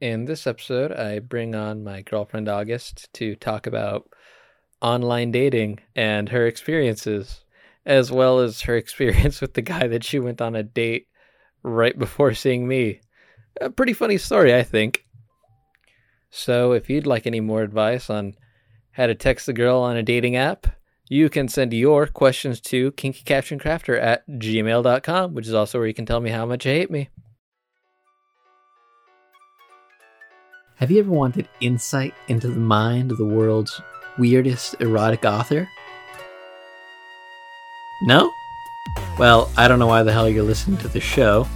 In this episode, I bring on my girlfriend August to talk about online dating and her experiences, as well as her experience with the guy that she went on a date right before seeing me. A pretty funny story, I think. So, if you'd like any more advice on how to text a girl on a dating app, you can send your questions to kinkycaptioncrafter at gmail.com, which is also where you can tell me how much you hate me. Have you ever wanted insight into the mind of the world's weirdest erotic author? No? Well, I don't know why the hell you're listening to the show.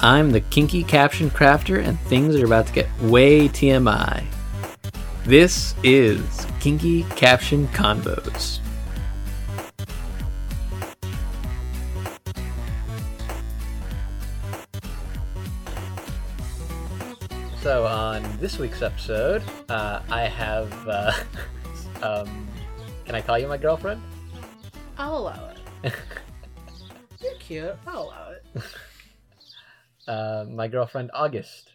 I'm the Kinky Caption Crafter, and things are about to get way TMI. This is Kinky Caption Convos. So, on this week's episode, uh, I have. Uh, um, can I call you my girlfriend? I'll allow it. You're cute. I'll allow it. Uh, my girlfriend August.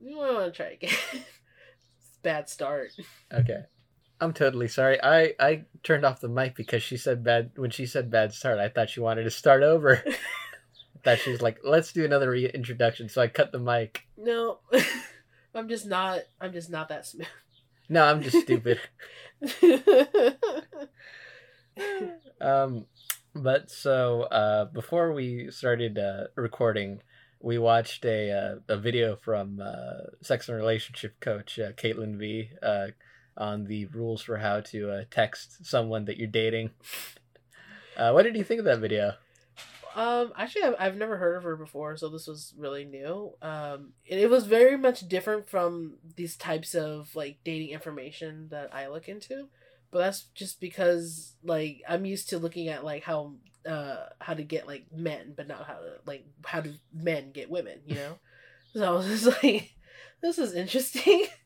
You want to try again. it's bad start. Okay. I'm totally sorry. I I turned off the mic because she said bad when she said bad start. I thought she wanted to start over. I she's like, "Let's do another reintroduction." So I cut the mic. No, I'm just not. I'm just not that smooth. No, I'm just stupid. um, but so uh, before we started uh, recording, we watched a uh, a video from uh, sex and relationship coach uh, Caitlin V uh, on the rules for how to uh, text someone that you're dating. Uh, what did you think of that video? Um, actually, I've, I've never heard of her before, so this was really new. Um, and it was very much different from these types of like dating information that I look into. But that's just because like I'm used to looking at like how uh how to get like men, but not how to like how do men get women, you know? so I was just like, this is interesting.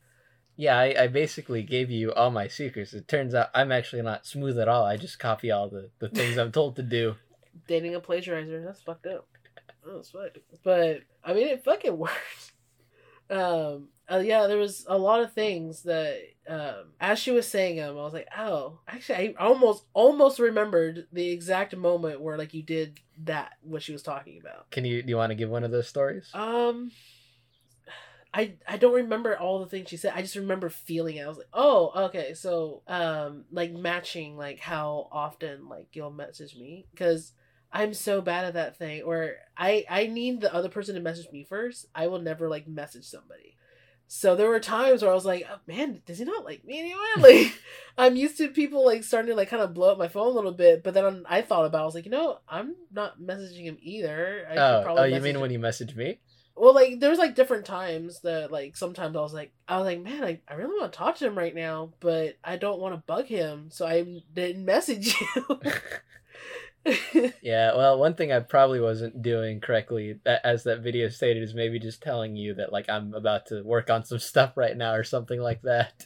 Yeah, I, I basically gave you all my secrets. It turns out I'm actually not smooth at all. I just copy all the, the things I'm told to do. Dating a plagiarizer. That's fucked up. That's fucked. But I mean, it fucking worked. Um. Uh, yeah, there was a lot of things that, um, as she was saying them, I was like, oh, actually, I almost almost remembered the exact moment where like you did that what she was talking about. Can you do you want to give one of those stories? Um. I, I don't remember all the things she said. I just remember feeling it. I was like, oh, okay. So, um, like matching, like how often, like you'll message me because I'm so bad at that thing. Or I I need the other person to message me first. I will never like message somebody. So there were times where I was like, oh, man, does he not like me anyway? Like, I'm used to people like starting to like kind of blow up my phone a little bit. But then I thought about, it, I was like, you know, I'm not messaging him either. I oh, probably oh, you mean him. when you message me? Well, like there was like different times that like sometimes I was like I was like man I, I really want to talk to him right now but I don't want to bug him so I didn't message you. Yeah, well, one thing I probably wasn't doing correctly, as that video stated, is maybe just telling you that like I'm about to work on some stuff right now or something like that.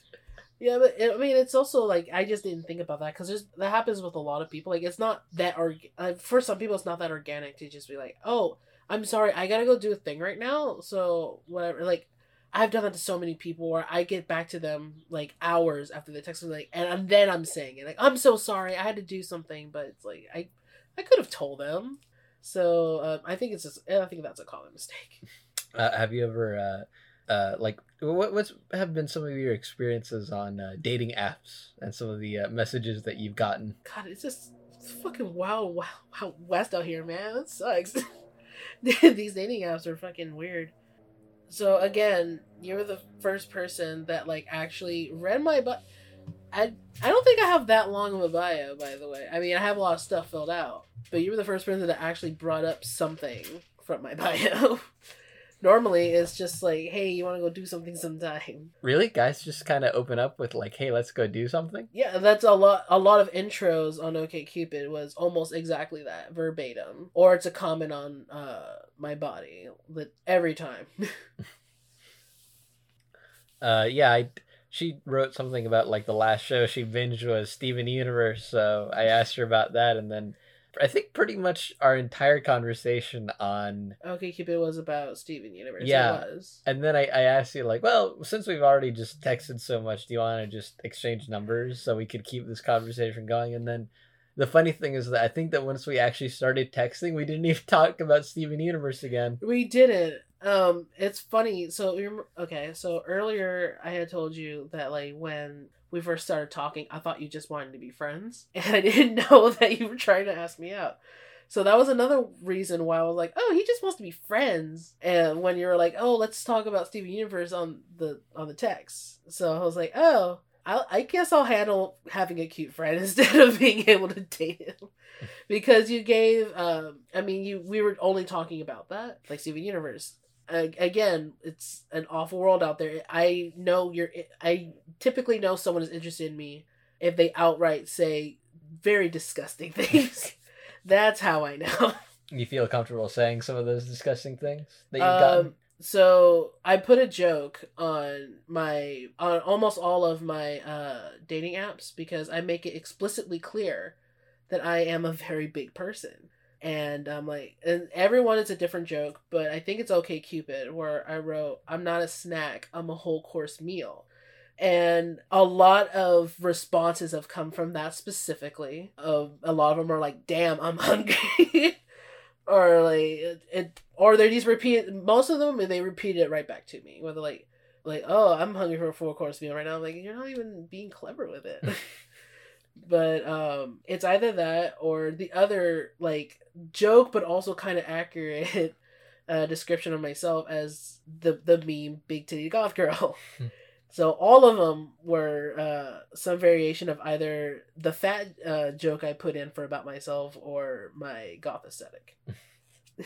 yeah, but it, I mean it's also like I just didn't think about that because there's that happens with a lot of people like it's not that or uh, for some people it's not that organic to just be like oh I'm sorry I gotta go do a thing right now so whatever like. I've done that to so many people where I get back to them like hours after they text me like and, and then I'm saying it like I'm so sorry I had to do something but it's like I I could have told them. So um, I think it's just I think that's a common mistake. Uh, have you ever, uh, uh, like, what what's have been some of your experiences on uh, dating apps and some of the uh, messages that you've gotten? God it's just it's fucking wild wow wow west out here man. It sucks. These dating apps are fucking weird. So again you're the first person that like actually read my bio I I don't think I have that long of a bio by the way. I mean I have a lot of stuff filled out but you were the first person that actually brought up something from my bio. Normally it's just like hey you want to go do something sometime. Really, guys, just kind of open up with like, "Hey, let's go do something." yeah that's a lot a lot of intros on okcupid was almost exactly that verbatim. Or it's a comment on uh my body that every time. Uh, yeah, I, she wrote something about like the last show she binged was Steven Universe, so I asked her about that, and then I think pretty much our entire conversation on OkCupid was about Steven Universe. Yeah. It was. and then I, I asked you like, well, since we've already just texted so much, do you want to just exchange numbers so we could keep this conversation going? And then the funny thing is that I think that once we actually started texting, we didn't even talk about Steven Universe again. We didn't. Um, it's funny. So okay. So earlier I had told you that like when we first started talking, I thought you just wanted to be friends, and I didn't know that you were trying to ask me out. So that was another reason why I was like, oh, he just wants to be friends. And when you were like, oh, let's talk about Steven Universe on the on the text, so I was like, oh. I, I guess I'll handle having a cute friend instead of being able to date him because you gave um i mean you we were only talking about that like steven universe again it's an awful world out there. I know you're i typically know someone is interested in me if they outright say very disgusting things. That's how i know. You feel comfortable saying some of those disgusting things that you've gotten? um, so i put a joke on my on almost all of my uh dating apps because i make it explicitly clear that i am a very big person and i'm like and everyone is a different joke but i think it's OkCupid where i wrote i'm not a snack i'm a whole course meal. And a lot of responses have come from that specifically. Of a lot of them are like damn i'm hungry. Or like it, it or they just repeat most of them and they repeat it right back to me whether like like oh i'm hungry for a four course meal right now. I'm like you're not even being clever with it. But um it's either that or the other like joke but also kind of accurate uh description of myself as the the meme big titty goth girl Hmm. so all of them were uh some variation of either the fat uh joke i put in for about myself or my goth aesthetic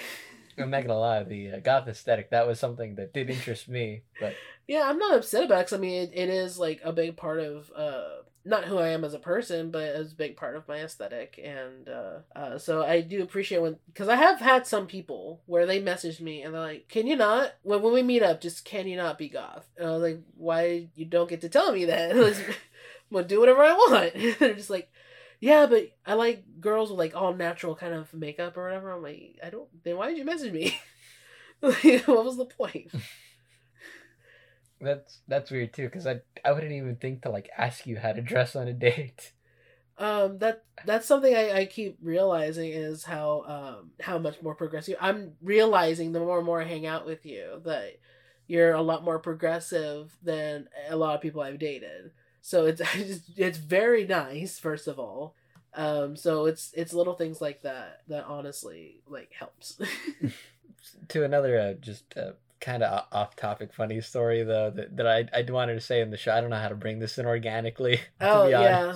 I'm not gonna lie, the uh, goth aesthetic that was something that did interest me, but yeah i'm not upset about it 'cause, i mean it, it is like a big part of uh not who i am as a person but as a big part of my aesthetic and uh, uh so i do appreciate when because i have had some people where they message me and they're like can you not when, when we meet up just can you not be goth and i was like why you don't get to tell me that i'm gonna do whatever i want they're just like yeah, but I like girls with like all natural kind of makeup or whatever. I'm like, I don't. Then why did you message me? What was the point? That's that's weird too because I I wouldn't even think to like ask you how to dress on a date. Um, that that's something I, I keep realizing is how um how much more progressive I'm realizing the more and more I hang out with you that you're a lot more progressive than a lot of people I've dated. So it's it's very nice, first of all. Um, so it's it's little things like that that honestly like helps. to another uh, just uh, kind of off topic funny story though that, that I I wanted to say in the show. I don't know how to bring this in organically. Oh, yeah.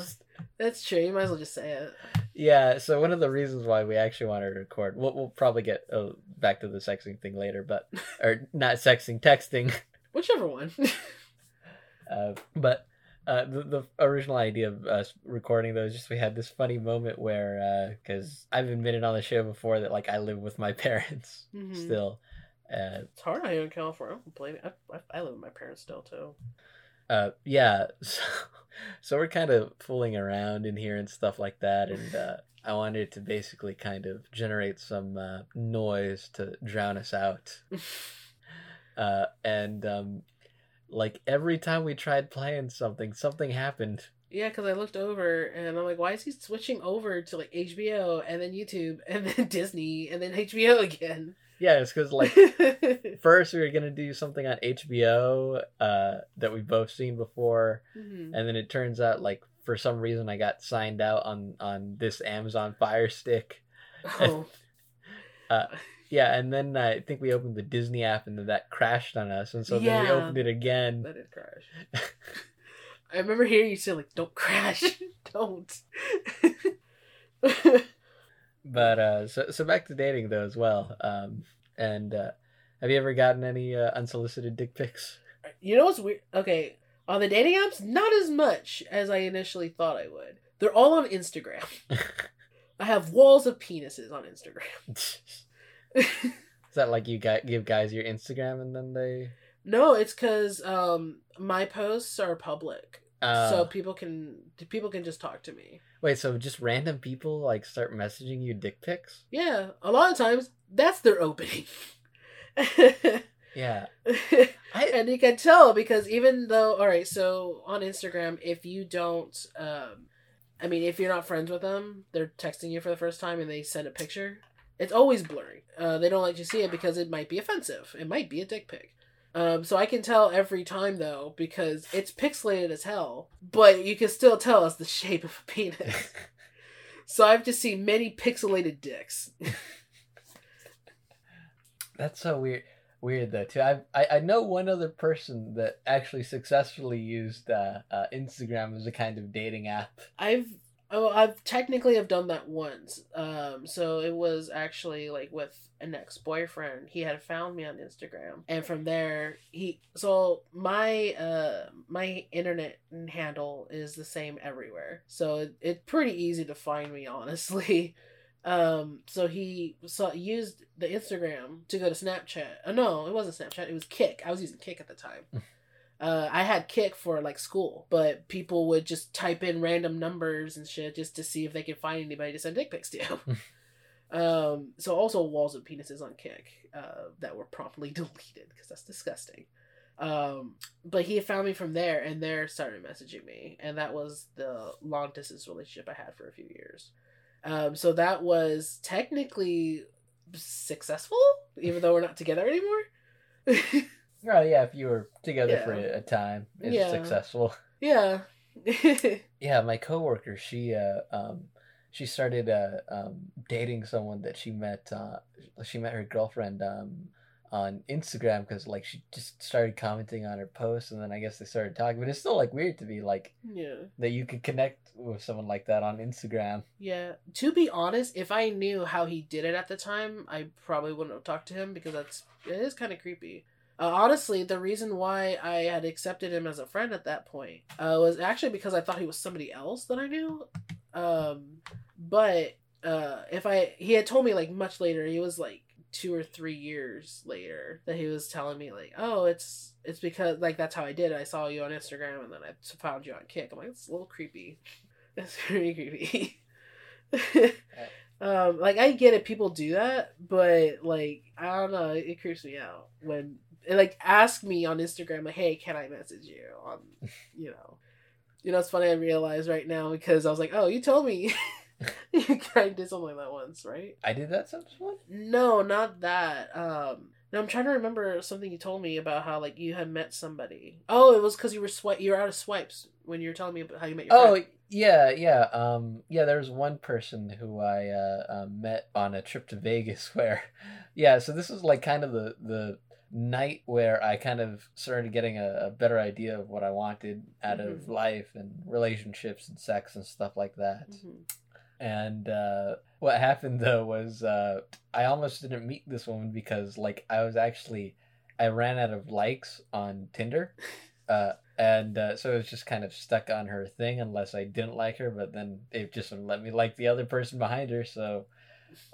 That's true. You might as well just say it. Yeah, so one of the reasons why we actually wanted to record, we'll, we'll probably get uh, back to the sexing thing later, but or not sexing, texting. Whichever one. Uh, but uh, the, the original idea of us recording those, just we had this funny moment where, because I've admitted on the show before that like I live with my parents Mhm. still. Uh, It's hard out here in California. I don't blame. I, I, I live with my parents still too. uh, yeah, so, so we're kind of fooling around in here and stuff like that, and uh, I wanted to basically kind of generate some uh, noise to drown us out. uh, and um, like every time we tried playing something, something happened. Yeah, because I looked over and I'm like, why is he switching over to like HBO and then YouTube and then Disney and then HBO again? Yeah, it's because like first we were gonna do something on HBO uh, that we've both seen before, Mhm. and then it turns out like for some reason I got signed out on on this Amazon Fire Stick. Oh, Yeah, and then I think we opened the Disney app and then that crashed on us, and so then we opened it again. that did crash. I remember hearing you say like, "Don't crash, don't." But uh, so so back to dating though as well. Um, and uh, have you ever gotten any uh, unsolicited dick pics? you know what's weird? Okay, on the dating apps, not as much as I initially thought I would. They're all on Instagram. I have walls of penises on Instagram. Is that like you got give guys your Instagram and then they? no, it's because um my posts are public, Uh, so people can people can just talk to me. Wait, so just random people like start messaging you dick pics? Yeah, a lot of times that's their opening. Yeah. I, and you can tell because even though all right so on instagram if you don't um i mean if you're not friends with them they're texting you for the first time and they send a picture it's always blurry uh, they don't let you see it because it might be offensive it might be a dick pic um, so i can tell every time though because it's pixelated as hell but you can still tell it's the shape of a penis so i've just seen many pixelated dicks That's so weird. Weird though too. I I, I know one other person that actually successfully used uh, uh, Instagram as a kind of dating app. I've oh I've technically have done that once. Um, so it was actually like with an ex boyfriend. He had found me on Instagram, and from there he so my uh my internet handle is the same everywhere. So it, it's pretty easy to find me honestly. Um, so he saw used the Instagram to go to Snapchat. Uh, no, it wasn't Snapchat. It was Kik. I was using Kik at the time. Uh, I had Kik for like school, but people would just type in random numbers and shit just to see if they could find anybody to send dick pics to. um, so also walls of penises on Kik uh, that were promptly deleted because that's disgusting. Um, but he found me from there and there started messaging me, and that was the long distance relationship I had for a few years. Um, so that was technically successful, even though we're not together anymore. Oh yeah, if you were together Yeah. for a time, it's Yeah. successful. yeah. Yeah, my coworker, she uh um she started uh um dating someone that she met uh she met her girlfriend um on Instagram because like she just started commenting on her posts and then I guess they started talking, but it's still like weird to be like yeah. that you could connect with someone like that on Instagram. Yeah. To be honest, if I knew how he did it at the time, I probably wouldn't have talked to him because that's it is kind of creepy. Uh, honestly, the reason why I had accepted him as a friend at that point uh, was actually because I thought he was somebody else that I knew. Um, but uh, if I he had told me like much later, he was like two or three years later that he was telling me like, oh, it's it's because like that's how I did. it. I saw you on Instagram and then I found you on Kik. I'm like, it's a little creepy. It's very creepy. um, like I get it, people do that, but like I don't know, it creeps me out when like ask me on Instagram like, hey, can I message you on, you know, you know, it's funny I realize right now because I was like, oh, you told me you kind of did something like that once, right? I did that sometime. No, not that. Um, no, I'm trying to remember something you told me about how like you had met somebody. Oh, it was because you were swipe. You were out of swipes when you were telling me about how you met your. Oh friend. yeah, yeah, um, yeah. There was one person who I uh, uh, met on a trip to Vegas where, yeah. So this was like kind of the the night where I kind of started getting a, a better idea of what I wanted out of Mhm. life and relationships and sex and stuff like that. Mhm. And uh, what happened though was uh, I almost didn't meet this woman because like I was actually I ran out of likes on Tinder, uh, and uh, so it was just kind of stuck on her thing unless I didn't like her. But then it just wouldn't let me like the other person behind her, so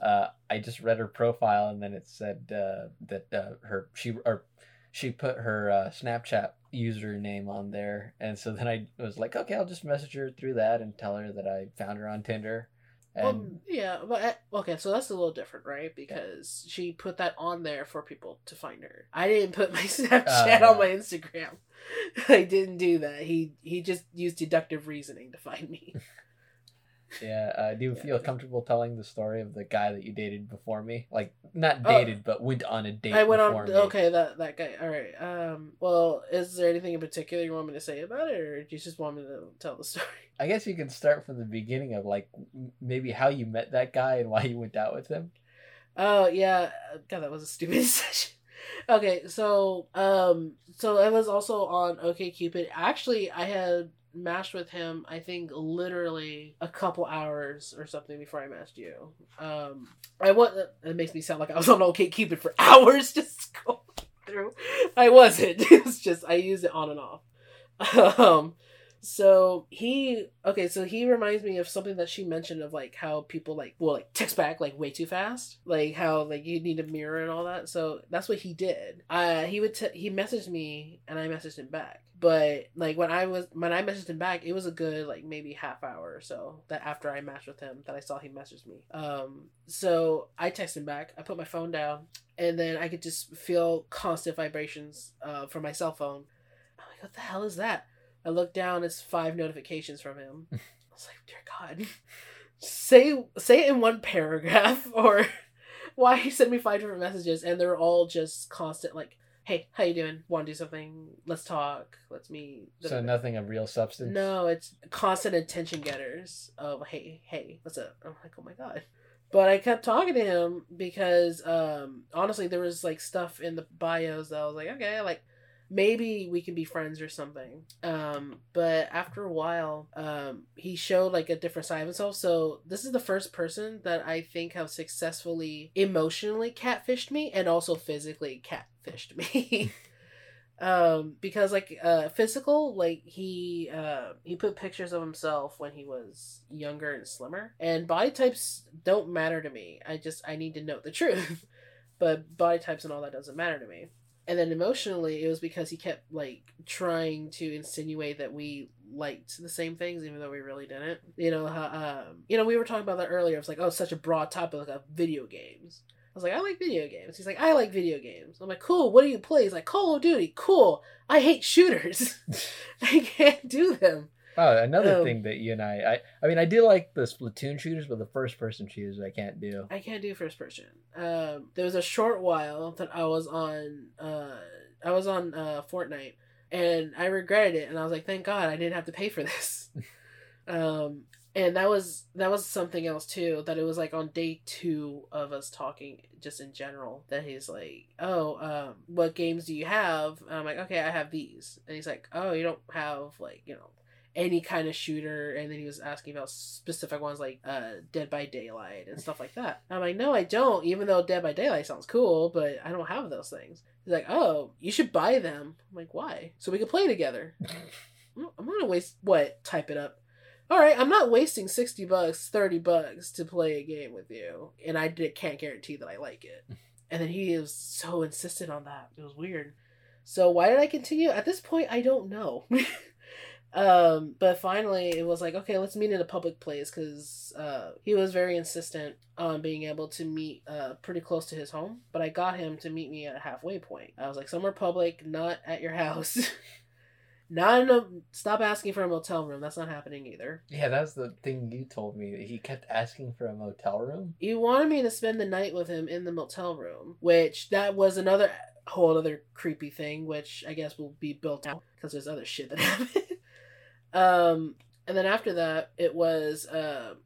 uh, I just read her profile and then it said uh, that uh, her she or she put her uh, Snapchat username on there, and so then I was like, okay, I'll just message her through that and tell her that I found her on Tinder. And Well, yeah, but uh, okay, so that's a little different, right? Because she put that on there for people to find her. I didn't put my Snapchat Uh, on my Instagram. I didn't do that. He he just used deductive reasoning to find me. yeah, uh, do you Yeah. feel comfortable telling the story of the guy that you dated before me? Like not Oh. dated, but went on a date. I went on. me. Okay, that that guy. All right. Um. Well, is there anything in particular you want me to say about it, or do you just want me to tell the story? I guess you can start from the beginning of like maybe how you met that guy and why you went out with him. Oh yeah, God, that was a stupid session. Okay, so um, so I was also on OkCupid. Actually, I had matched with him. I think literally a couple hours or something before I matched you. Um, I want. It makes me sound like I was on OkCupid for hours just going through. I wasn't. It was just I used it on and off. Um, so he okay, so he reminds me of something that she mentioned of like how people like will like text back like way too fast, like how like you need a mirror and all that. So that's what he did. Uh, he would t- he messaged me and I messaged him back. But like when I was when I messaged him back, it was a good like maybe half hour or so that after I matched with him that I saw he messaged me. Um, so I texted him back. I put my phone down, and then I could just feel constant vibrations uh, from my cell phone. I'm like, what the hell is that? I look down, it's five notifications from him. I was like, dear God, say say it in one paragraph, or why he sent me five different messages, and they're all just constant like, hey, how you doing? Want to do something? Let's talk. Let's meet. So nothing of real substance. No, it's constant attention getters of hey, hey, what's up? I'm like, oh my god. But I kept talking to him because um honestly there was like stuff in the bios that I was like, okay, like maybe we can be friends or something. Um, but after a while, um, he showed like a different side of himself. So this is the first person that I think have successfully emotionally catfished me and also physically catfished me. um because like uh physical like he uh he put pictures of himself when he was younger and slimmer and body types don't matter to me i just i need to know the truth but body types and all that doesn't matter to me and then emotionally it was because he kept like trying to insinuate that we liked the same things even though we really didn't you know how um you know we were talking about that earlier it's like oh such a broad topic like video games I was like, I like video games. He's like, I like video games. I'm like, cool. What do you play? He's like, Call of Duty. Cool. I hate shooters. I can't do them. Oh, another Um, thing that you and I, I, I mean, I do like the Splatoon shooters, but the first person shooters I can't do. I can't do first person. Um, there was a short while that I was on. Uh, I was on uh, Fortnite, and I regretted it. And I was like, thank God I didn't have to pay for this. um, and that was that was something else too. That it was like on day two of us talking, just in general. That he's like, oh, um, what games do you have? And I'm like, okay, I have these. And he's like, oh, you don't have like you know any kind of shooter and then he was asking about specific ones like uh dead by daylight and stuff like that. I'm like no i don't even though dead by daylight sounds cool but i don't have those things. He's like oh you should buy them. I'm like why? So we could play together. I'm- gonna waste what type it up. All right i'm not wasting 60 bucks 30 bucks to play a game with you and i can't guarantee that i like it. And then he was so insistent on that. It was weird. So why did i continue? At this point i don't know um but finally it was like okay let's meet in a public place because uh he was very insistent on being able to meet uh pretty close to his home but i got him to meet me at a halfway point i was like somewhere public not at your house not in a stop asking for a motel room that's not happening either Yeah, that's the thing you told me. He kept asking for a motel room. he wanted me to spend the night with him in the motel room which that was another whole other creepy thing which i guess will be built out because there's other shit that happened um and then after that it was um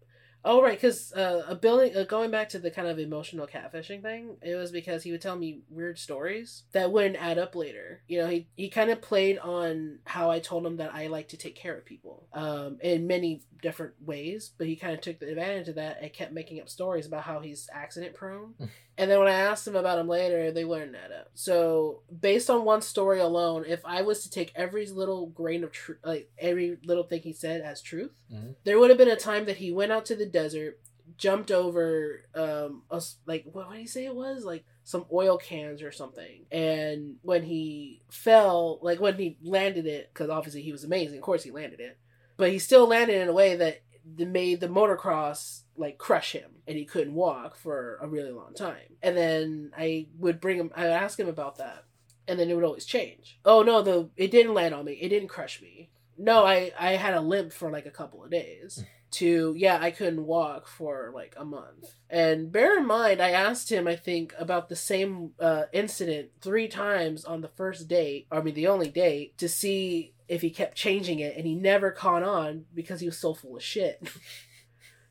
oh right because uh, a building uh, going back to the kind of emotional catfishing thing it was because he would tell me weird stories that wouldn't add up later. You know he, he kind of played on how i told him that i like to take care of people um in many different ways but he kind of took the advantage of that and kept making up stories about how he's accident prone and then when I asked them about him later, they wouldn't add up. So based on one story alone, if I was to take every little grain of truth, like every little thing he said as truth, Mhm. there would have been a time that he went out to the desert, jumped over, um, a like what, what did he say it was like some oil cans or something, and when he fell, like when he landed it, because obviously he was amazing. Of course he landed it, but he still landed in a way that the- made the motocross like crush him and he couldn't walk for a really long time. And then i would bring him i would ask him about that and then it would always change. Oh no the it didn't land on me. It didn't crush me. No i i had a limp for like a couple of days to yeah i couldn't walk for like a month. And bear in mind i asked him i think about the same uh, incident three times on the first date i mean the only date to see if he kept changing it and he never caught on because he was so full of shit.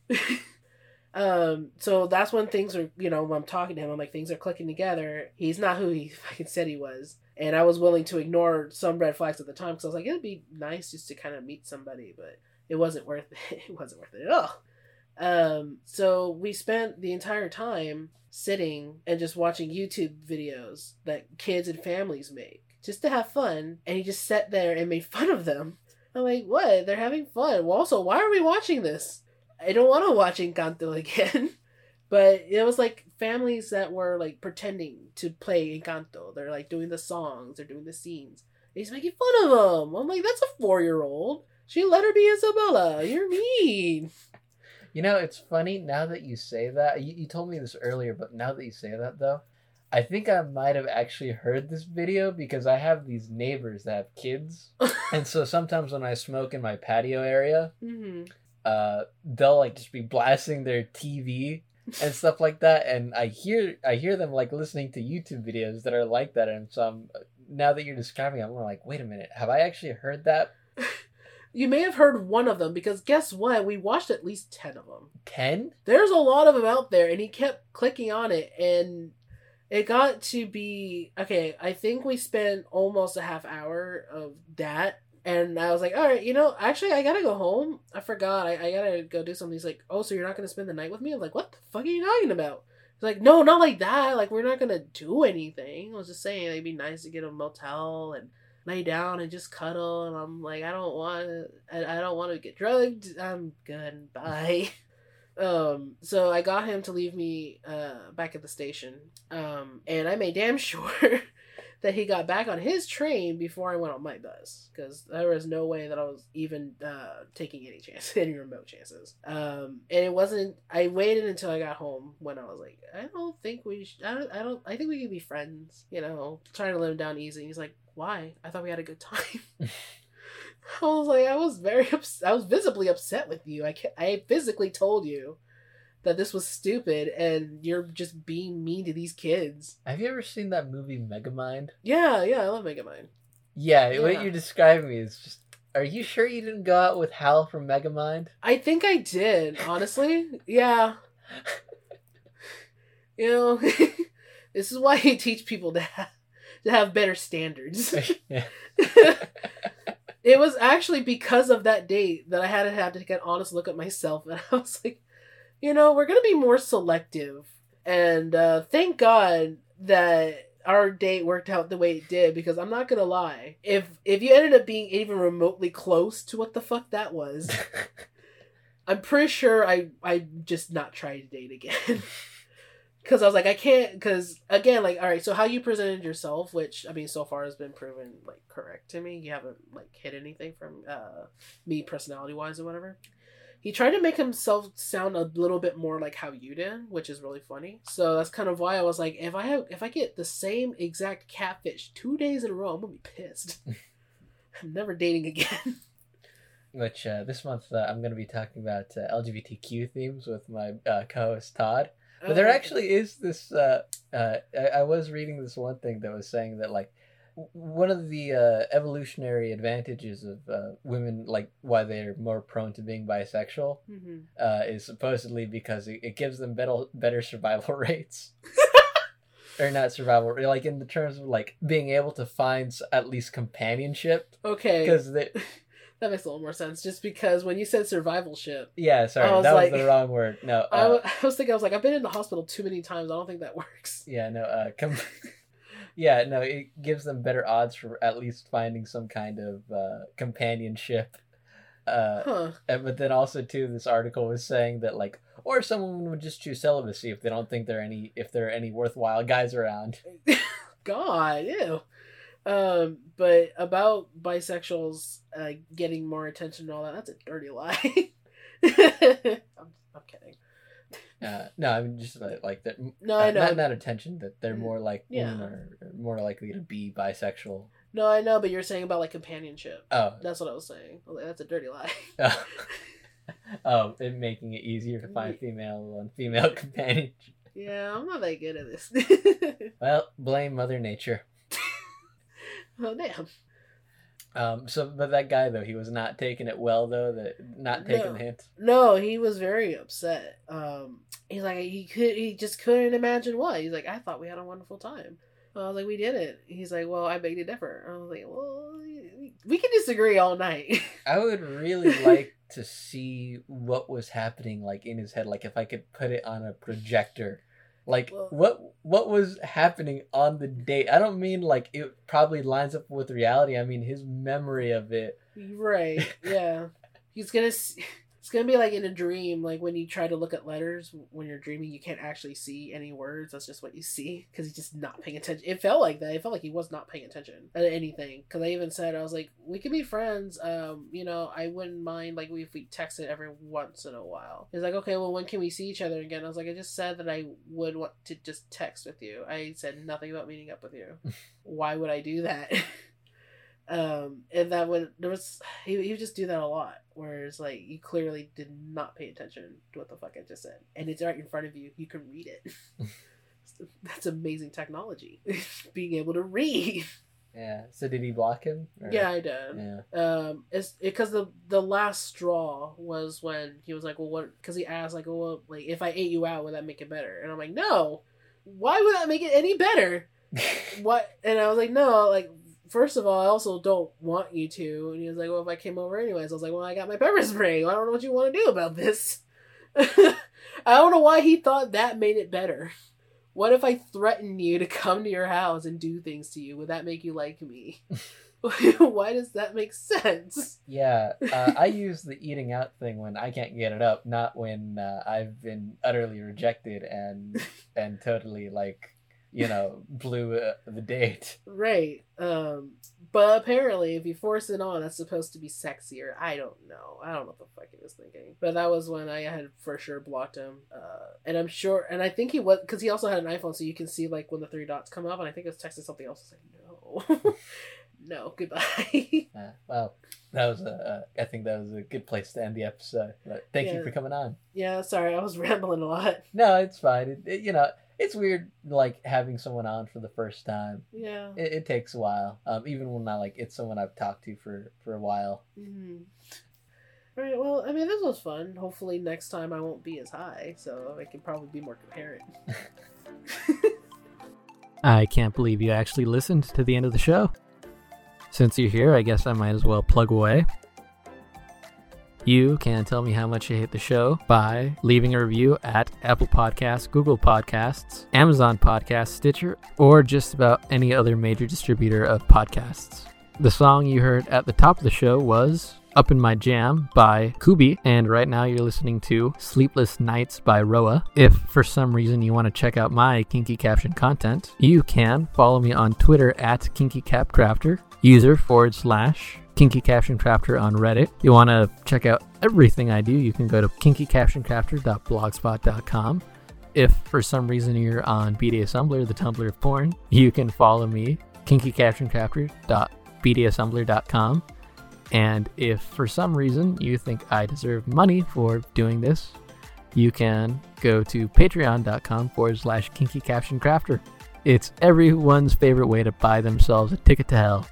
Um so that's when things are you know when i'm talking to him i'm like things are clicking together. He's not who he fucking said he was. And i was willing to ignore some red flags at the time because i was like it'd be nice just to kind of meet somebody but it wasn't worth it it wasn't worth it at all um so we spent the entire time sitting and just watching youtube videos that kids and families make just to have fun and he just sat there and made fun of them I'm like, what? They're having fun. Well, also, why are we watching this? I don't want to watch Encanto again. but it was like families that were like pretending to play Encanto. They're like doing the songs, they're doing the scenes. And he's making fun of them. I'm like, that's a four year old. She let her be Isabela. You're mean. You know, it's funny now that you say that. You, you told me this earlier, but now that you say that, though, I think I might have actually heard this video because I have these neighbors that have kids. and so sometimes when I smoke in my patio area, hmm uh, they'll like just be blasting their TV and stuff like that. And I hear I hear them like listening to YouTube videos that are like that. And so I'm, now that you're describing, it, I'm like, wait a minute, have I actually heard that? You may have heard one of them because guess what? We watched at least 10 of them. Ten? There's a lot of them out there, and he kept clicking on it, and it got to be okay. I think we spent almost a half hour of that, and I was like, all right, you know, actually, I gotta go home. I forgot. I, I gotta go do something. He's like, oh, so you're not gonna spend the night with me? I'm like, what the fuck are you talking about? He's like, no, not like that. Like, we're not gonna do anything. I was just saying it'd be nice to get a motel and lay down and just cuddle. And I'm like, I don't want, I, I don't want to get drugged. I'm good. Bye. Um, so I got him to leave me uh back at the station. Um, and I made damn sure that he got back on his train before I went on my bus because there was no way that I was even uh taking any chance, any remote chances. Um, and it wasn't. I waited until I got home when I was like, I don't think we. I don't. I don't. I think we could be friends. You know, trying to let him down easy. He's like, why? I thought we had a good time. I was like, I was very ups- I was visibly upset with you. I ca- I physically told you that this was stupid, and you're just being mean to these kids. Have you ever seen that movie Megamind? Yeah, yeah, I love Megamind. Yeah, Yeah. what you're describing me is just. Are you sure you didn't go out with Hal from Megamind? I think I did, honestly. yeah. You know, this is why you teach people to have, to have better standards. it was actually because of that date that I had to have to take an honest look at myself, and I was like, you know, we're gonna be more selective. And uh, thank God that our date worked out the way it did, because I'm not gonna lie, if if you ended up being even remotely close to what the fuck that was, I'm pretty sure I I just not try to date again. Cause I was like, I can't. Cause again, like, all right. So how you presented yourself, which I mean, so far has been proven like correct to me. You haven't like hid anything from uh me personality wise or whatever. He tried to make himself sound a little bit more like how you did, which is really funny. So that's kind of why I was like, if I have, if I get the same exact catfish two days in a row, I'm gonna be pissed. I'm never dating again. Which uh, this month uh, I'm going to be talking about uh, LGBTQ themes with my uh, co-host Todd. But there Uh, actually is this. Uh, uh, I, I was reading this one thing that was saying that like one of the uh, evolutionary advantages of uh, women, like why they're more prone to being bisexual, mhm. uh, is supposedly because it, it gives them better better survival rates. or not survival, like in the terms of like being able to find at least companionship, Okay, because they. that makes a little more sense. Just because when you said survival ship, Yeah, sorry, was that like- was the wrong word. No, I, uh, w- I was thinking, I was like, I've been in the hospital too many times. I don't think that works. Yeah, no, uh, com- yeah, no, it gives them better odds for at least finding some kind of uh, companionship. Uh, Huh. and- but then also too, this article was saying that like, or someone would just choose celibacy if they don't think there are any if there are any worthwhile guys around. God, ew. Um, but about bisexuals uh, getting more attention and all that, that's a dirty lie. I'm, I'm kidding. Uh, no, I mean just like, like that. No, uh, I know. Not, not attention that they're more like yeah. women are more likely to be bisexual. No, I know, but you're saying about like companionship. Oh, That's what I was saying. I was like, that's a dirty lie. oh, oh, it making it easier to find female on female companionship. yeah, I'm not that good at this. Well, blame Mother Nature. Oh damn. Um, so, but that guy though, he was not taking it well though. That not taking No. the hint. No, he was very upset. Um, he's like he could he just couldn't imagine why. He's like, I thought we had a wonderful time. I was like, we didn't. He's like, well, I beg to differ. I was like, well, we can disagree all night. I would really like to see what was happening, like in his head. Like if I could put it on a projector, like Well- what what was happening on the date. I don't mean like it probably lines up with reality. I mean his memory of it Right. Yeah. He's gonna. s It's gonna be like in a dream, like when you try to look at letters when you're dreaming, you can't actually see any words. That's just what you see because he's just not paying attention. It felt like that. It felt like he was not paying attention at anything. Because I even said I was like, we could be friends. Um, you know, I wouldn't mind like if we texted every once in a while. He's like, okay, well, when can we see each other again? I was like, I just said that I would want to just text with you. I said nothing about meeting up with you. Why would I do that? um and that would there was he, he would just do that a lot whereas like you clearly did not pay attention to what the fuck i just said. And it's right in front of you you can read it. That's amazing technology being able to read. Yeah. So did he block him? Or- yeah i did. Yeah. um it's because the the last straw was when he was like well what because he asked like well like if i ate you out would that make it better? And i'm like no. Why would that make it any better? What? And i was like no like first of all i also don't want you to. And he was like well if i came over anyways i was like well i got my pepper spray. I don't know what you want to do about this. I don't know why he thought that made it better. What if i threatened you to come to your house and do things to you? Would that make you like me? Why does that make sense? Yeah, uh, I use the eating out thing when I can't get it up, not when uh, I've been utterly rejected and and totally like, you know, blew uh, the date. right um but apparently if you force it on that's supposed to be sexier i don't know i don't know what the fuck he was thinking but that was when i had for sure blocked him uh and i'm sure and i think he was because he also had an iphone so you can see like when the three dots come up and i think it was texting something else I was like no no goodbye Uh, well, that was a, uh, I think that was a good place to end the episode. But thank you for coming on. yeah sorry i was rambling a lot No, it's fine. It, it- you know, it's weird like having someone on for the first time. yeah It, it takes a while. Um, even when I like it's someone I've talked to for for a while. Mhm. All right. Well, I mean, this was fun. Hopefully, next time I won't be as high, so I can probably be more coherent. I can't believe you actually listened to the end of the show. Since you're here, I guess I might as well plug away. You can tell me how much you hate the show by leaving a review at Apple Podcasts, Google Podcasts, Amazon Podcasts, Stitcher, or just about any other major distributor of podcasts. The song you heard at the top of the show was Up in My Jam by Kubbi, and right now you're listening to Sleepless Nights by Roa. If for some reason you want to check out my Kinky Caption content, you can follow me on Twitter at KinkyCapCrafter, user forward slash Kinky Caption Crafter on Reddit. If You want to check out everything I do, you can go to kinkycaptioncrafter.blogspot.com. If for some reason you're on BDSMLR, the Tumblr of porn, you can follow me, kinkycaptioncrafter.bdsmlr.com. And if for some reason you think I deserve money for doing this, you can go to patreon.com forward slash kinky caption crafter. It's everyone's favorite way to buy themselves a ticket to hell.